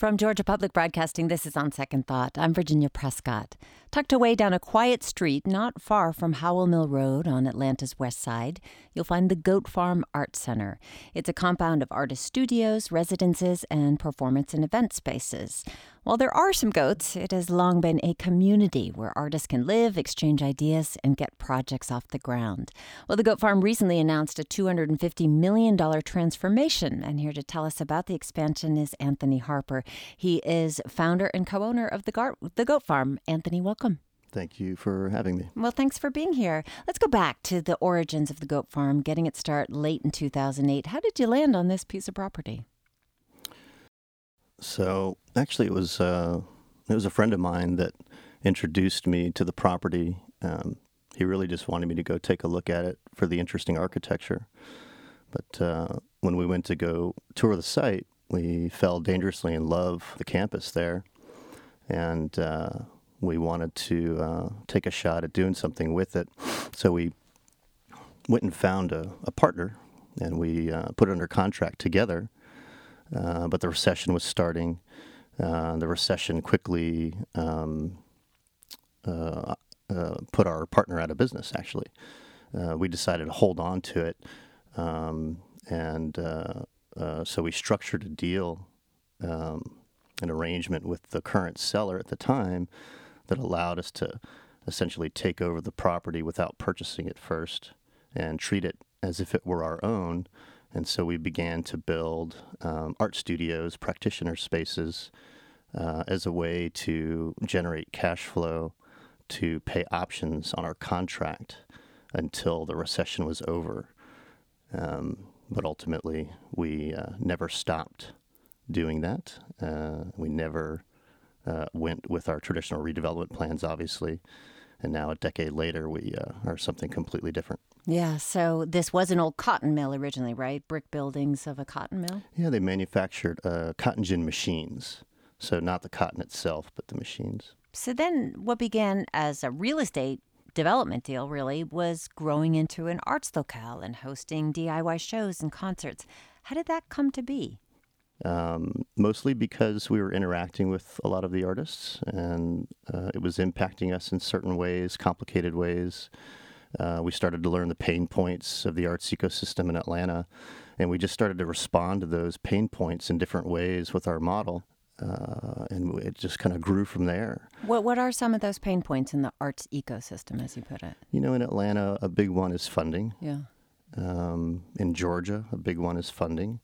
From Georgia Public Broadcasting, this is On Second Thought. I'm Virginia Prescott. Tucked away down a quiet street not far from Howell Mill Road on Atlanta's west side, you'll find the Goat Farm Art Center. It's a compound of artist studios, residences, and performance and event spaces. While there are some goats, it has long been a community where artists can live, exchange ideas, and get projects off the ground. Well, the Goat Farm recently announced a $250 million transformation, and here to tell us about the expansion is Anthony Harper. He is founder and co owner of the, Gar- the Goat Farm. Anthony, welcome. Thank you for having me. Well, thanks for being here. Let's go back to the origins of the goat farm, getting its start late in 2008. How did you land on this piece of property? So actually, it was uh, it was a friend of mine that introduced me to the property. Um, he really just wanted me to go take a look at it for the interesting architecture. But uh, when we went to go tour the site, we fell dangerously in love with the campus there, and uh, we wanted to uh, take a shot at doing something with it. So we went and found a, a partner, and we uh, put it under contract together uh, but the recession was starting. Uh, the recession quickly um, uh, uh put our partner out of business, actually. Uh, we decided to hold on to it. Um, and uh, so we structured a deal, um, an arrangement with the current seller at the time that allowed us to essentially take over the property without purchasing it first and treat it as if it were our own and so we began to build um, art studios, practitioner spaces, uh, as a way to generate cash flow to pay options on our contract until the recession was over. Um, but ultimately, we uh, never stopped doing that. Uh, we never uh, went with our traditional redevelopment plans, obviously. And now, a decade later, we uh, are something completely different. Yeah, so this was an old cotton mill originally, right? Brick buildings of a cotton mill? Yeah, they manufactured uh, cotton gin machines. So not the cotton itself, but the machines. So then what began as a real estate development deal really was growing into an arts locale and hosting DIY shows and concerts. How did that come to be? Um, mostly because we were interacting with a lot of the artists and uh, it was impacting us in certain ways, complicated ways. Uh, we started to learn the pain points of the arts ecosystem in Atlanta, and we just started to respond to those pain points in different ways with our model. Uh, and it just kind of grew from there. What What are some of those pain points in the arts ecosystem, as you put it? You know, in Atlanta, a big one is funding. Yeah. Um, in Georgia, a big one is funding.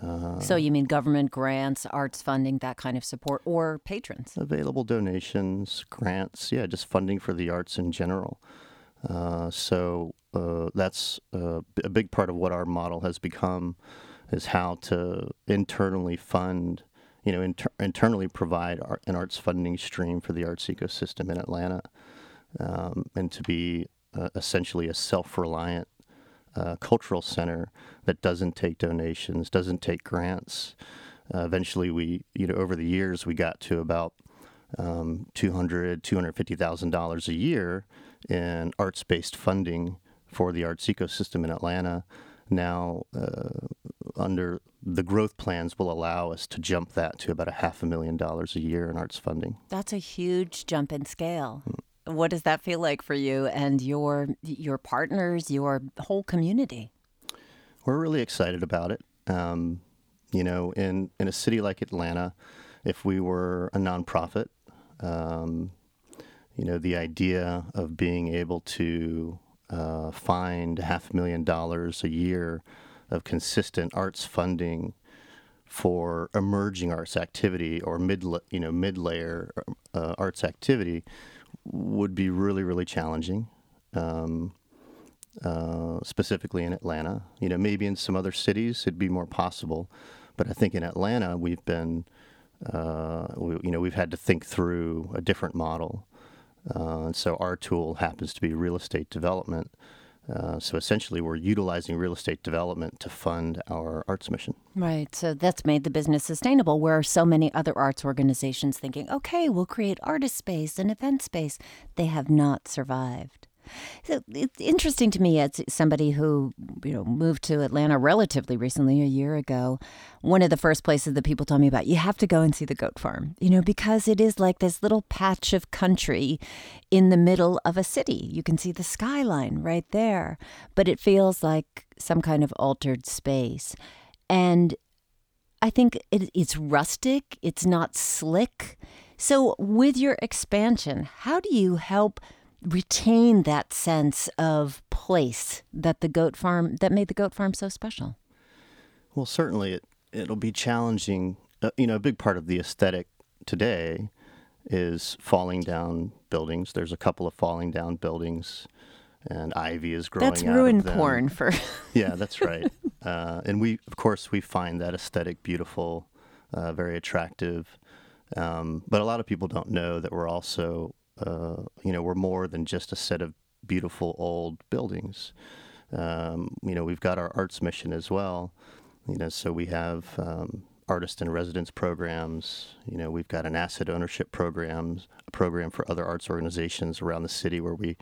Uh, so you mean government grants, arts funding, that kind of support, or patrons? Available donations, grants, yeah, just funding for the arts in general. Uh, so uh, that's uh, a big part of what our model has become is how to internally fund, you know, inter- internally provide art, an arts funding stream for the arts ecosystem in Atlanta, um, and to be uh, essentially a self-reliant uh, cultural center that doesn't take donations, doesn't take grants. Uh, eventually, we, you know, over the years, we got to about um, $200,000, $250,000 a year in arts based funding for the arts ecosystem in Atlanta. Now, uh, under the growth plans, will allow us to jump that to about a half a million dollars a year in arts funding. That's a huge jump in scale. Mm. What does that feel like for you and your your partners, your whole community? We're really excited about it. Um, you know, in in a city like Atlanta, if we were a nonprofit, um, you know, the idea of being able to uh, find half a million dollars a year of consistent arts funding for emerging arts activity or mid you know mid layer uh, arts activity would be really really challenging. Um, uh, specifically in Atlanta, you know, maybe in some other cities it'd be more possible, but I think in Atlanta we've been, uh, we, you know, we've had to think through a different model uh, and so our tool happens to be real estate development. Uh, so essentially, we're utilizing real estate development to fund our arts mission. Right. So that's made the business sustainable, where so many other arts organizations thinking, okay, we'll create artist space and event space, they have not survived. So it's interesting to me as somebody who you know moved to Atlanta relatively recently, a year ago. One of the first places that people told me about, you have to go and see the goat farm, you know, because it is like this little patch of country in the middle of a city. You can see the skyline right there, but it feels like some kind of altered space. And I think it, it's rustic, it's not slick. So, with your expansion, how do you help retain that sense of place that the goat farm that made the goat farm so special? Well, certainly it it'll be challenging. Uh, you know, a big part of the aesthetic today is falling down buildings. There's a couple of falling down buildings, and ivy is growing. That's ruin porn for. yeah, that's right. Uh, and we, of course, we find that aesthetic beautiful, uh, very attractive. Um, but a lot of people don't know that we're also uh, you know, we're more than just a set of beautiful old buildings. Um, you know, we've got our arts mission as well. You know, so we have um, artist in residence programs. You know, we've got an asset ownership programs, a program for other arts organizations around the city where we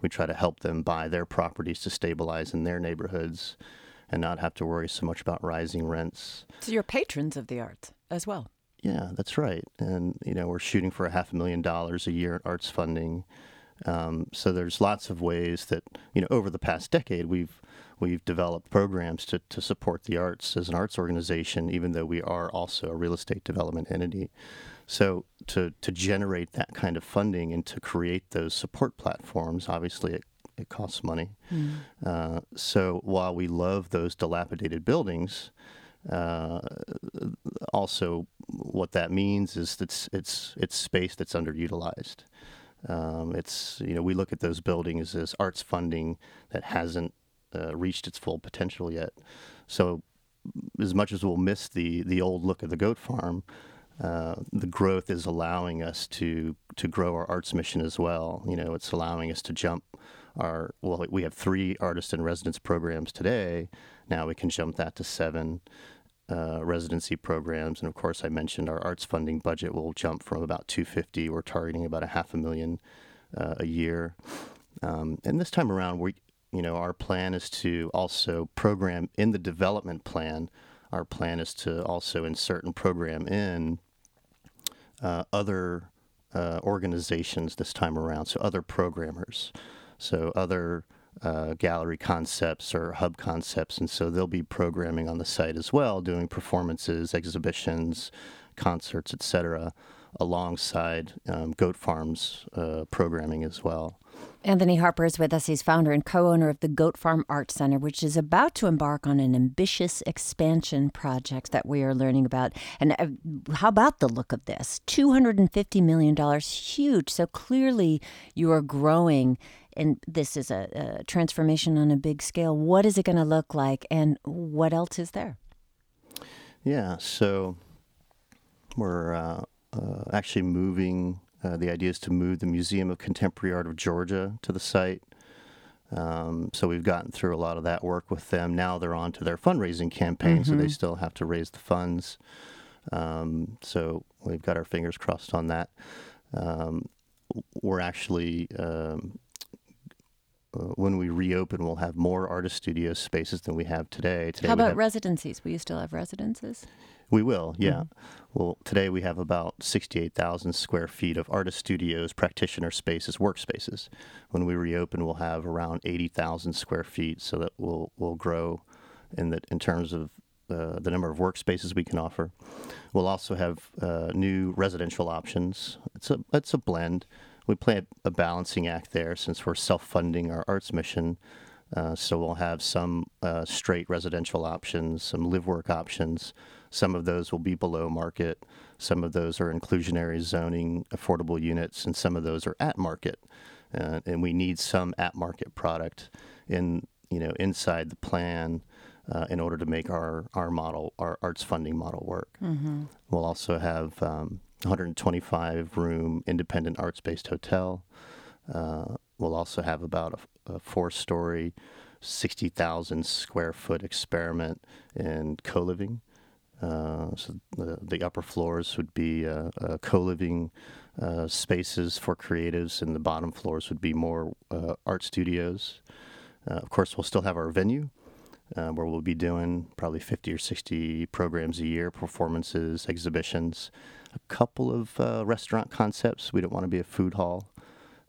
we try to help them buy their properties to stabilize in their neighborhoods and not have to worry so much about rising rents. So you're patrons of the arts as well. Yeah, that's right. And you know, we're shooting for a half a million dollars a year in arts funding. Um, so there's lots of ways that you know over the past decade we've we've developed programs to, to support the arts as an arts organization, even though we are also a real estate development entity. So to to generate that kind of funding and to create those support platforms, obviously it, it costs money. Mm. Uh, so while we love those dilapidated buildings, uh, also, what that means is that it's it's space that's underutilized. Um, it's you know we look at those buildings as arts funding that hasn't uh, reached its full potential yet. So as much as we'll miss the the old look of the goat farm, uh, the growth is allowing us to to grow our arts mission as well. You know, it's allowing us to jump our well, we have three artist in residence programs today. Now we can jump that to seven uh, residency programs, and of course, I mentioned our arts funding budget will jump from about 250. We're targeting about a half a million uh, a year. Um, and this time around, we, you know, our plan is to also program in the development plan. Our plan is to also insert and program in uh, other uh, organizations this time around, so other programmers, so other uh, gallery concepts or hub concepts, and so they'll be programming on the site as well, doing performances, exhibitions, concerts, etc., alongside um, Goat Farm's uh, programming as well. Anthony Harper is with us. He's founder and co owner of the Goat Farm Art Center, which is about to embark on an ambitious expansion project that we are learning about. And uh, how about the look of this? $250 million, huge. So clearly you are growing and this is a, a transformation on a big scale. What is it going to look like, and what else is there? Yeah, so we're uh, uh, actually moving. Uh, the idea is to move the Museum of Contemporary Art of Georgia to the site. Um, so we've gotten through a lot of that work with them. Now they're on to their fundraising campaign, mm-hmm. so they mm-hmm. still have to raise the funds. Um, so we've got our fingers crossed on that. Um, we're actually um, when we reopen, we'll have more artist studio spaces than we have today. Today, how about have, residencies? Will you still have residences? We will, yeah. Mm-hmm. Well, today we have about 68,000 square feet of artist studios, practitioner spaces, workspaces. When we reopen, we'll have around 80,000 square feet, so that will will grow in the in terms of uh, the number of workspaces we can offer. We'll also have uh, new residential options. It's a it's a blend we play a balancing act there since we're self-funding our arts mission. Uh, so we'll have some uh, straight residential options, some live work options. Some of those will be below market. Some of those are inclusionary zoning, affordable units, and some of those are at market. Uh, and we need some at market product in you know inside the plan uh, in order to make our our model, our arts funding model work. Mm-hmm. We'll also have um, 125 room independent arts based hotel. Uh, we'll also have about a, a four story, 60,000 square foot experiment in co living. Uh, so the, the upper floors would be uh, uh, co-living uh, spaces for creatives, and the bottom floors would be more uh, art studios. Uh, of course, we'll still have our venue, where we'll be doing probably 50 or 60 programs a year, performances, exhibitions, a couple of restaurant concepts. We don't want to be a food hall.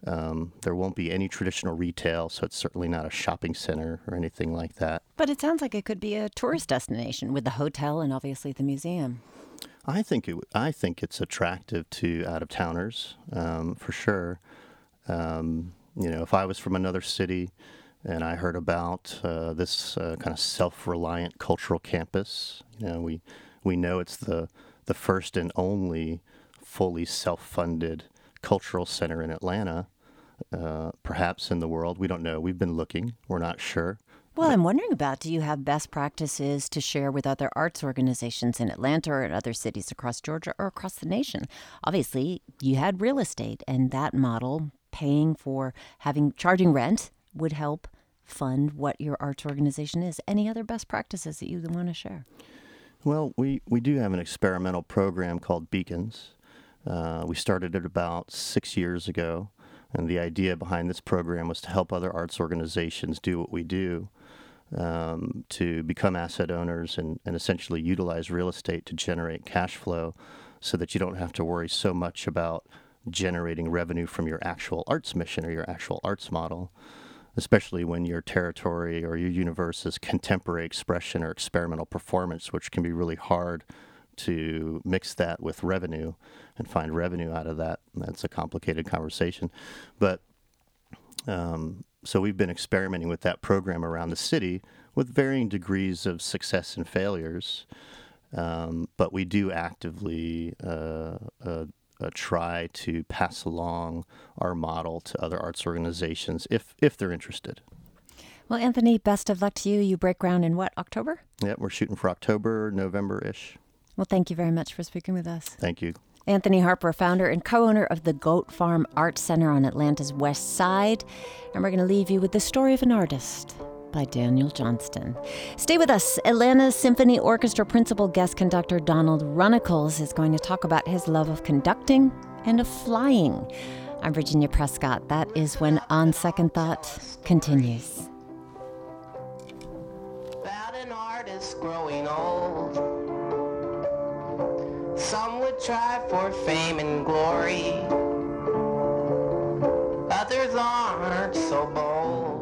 Um, there won't be any traditional retail, so it's certainly not a shopping center or anything like that. But it sounds like it could be a tourist destination with the hotel and obviously the museum. I think it. I think it's attractive to out of towners um, for sure. Um, you know, if I was from another city and I heard about uh, this uh, kind of self-reliant cultural campus, you know, we we know it's the the first and only fully self-funded cultural center in Atlanta, uh, perhaps in the world. We don't know. We've been looking. We're not sure. Well, I'm wondering about do you have best practices to share with other arts organizations in Atlanta or in other cities across Georgia or across the nation? Obviously, you had real estate, and that model, paying for having charging rent, would help fund what your arts organization is. Any other best practices that you want to share? Well, we, we do have an experimental program called Beacons. Uh, we started it about six years ago, and the idea behind this program was to help other arts organizations do what we do. Um, to become asset owners and, and essentially utilize real estate to generate cash flow so that you don't have to worry so much about generating revenue from your actual arts mission or your actual arts model, especially when your territory or your universe is contemporary expression or experimental performance, which can be really hard to mix that with revenue and find revenue out of that. That's a complicated conversation. But um, so we've been experimenting with that program around the city with varying degrees of success and failures. Um, but we do actively uh, uh, uh, try to pass along our model to other arts organizations if if they're interested. Well, Anthony, best of luck to you. You break ground in what October? Yeah, we're shooting for October, November ish. Well, thank you very much for speaking with us. Thank you. Anthony Harper, founder and co owner of the Goat Farm Art Center on Atlanta's West Side. And we're going to leave you with The Story of an Artist by Daniel Johnston. Stay with us. Atlanta Symphony Orchestra principal guest conductor Donald Runnicles is going to talk about his love of conducting and of flying. I'm Virginia Prescott. That is when On Second Thought continues. About an artist growing old. Some would try for fame and glory. Others aren't so bold.